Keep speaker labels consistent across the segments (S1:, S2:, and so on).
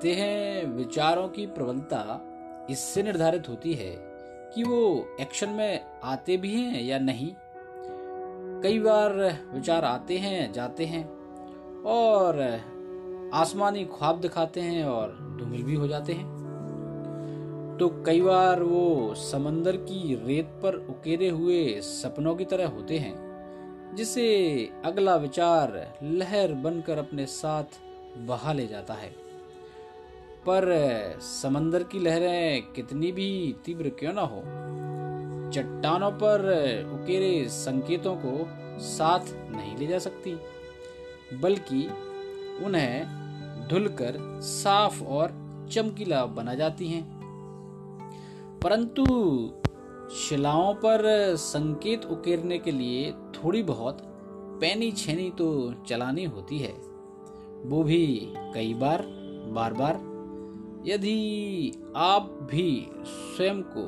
S1: कहते हैं विचारों की प्रबलता, इससे निर्धारित होती है कि वो एक्शन में आते भी हैं या नहीं। कई बार विचार आते हैं, जाते हैं और आसमानी ख्वाब दिखाते हैं और धूमिल भी हो जाते हैं। तो कई बार वो समंदर की रेत पर उकेरे हुए सपनों की तरह होते हैं, जिसे अगला विचार लहर बनकर अपने साथ बहा ले जाता है। पर समंदर की लहरें कितनी भी तीव्र क्यों ना हो, चट्टानों पर उकेरे संकेतों को साथ नहीं ले जा सकती, बल्कि उन्हें धुलकर साफ़ और चमकीला बना जाती हैं। परंतु शिलाओं पर संकेत उकेरने के लिए थोड़ी बहुत पैनी छेनी तो चलानी होती है। वो भी कई बार बार बार यदि आप भी स्वयं को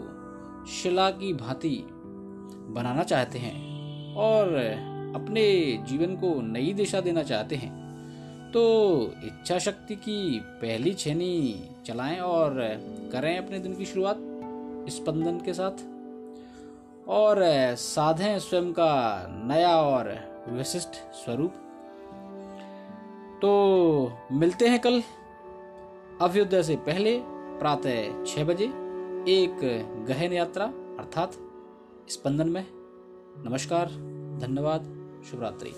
S1: शिला की भांति बनाना चाहते हैं और अपने जीवन को नई दिशा देना चाहते हैं तो इच्छा शक्ति की पहली छेनी चलाएँ और करें अपने दिन की शुरुआत स्पंदन के साथ। और साधें स्वयं का नया और विशिष्ट स्वरूप। तो मिलते हैं कल अभ्युदय से पहले प्रातः छः बजे एक गहन यात्रा, अर्थात स्पंदन में। नमस्कार, धन्यवाद, शुभरात्रि।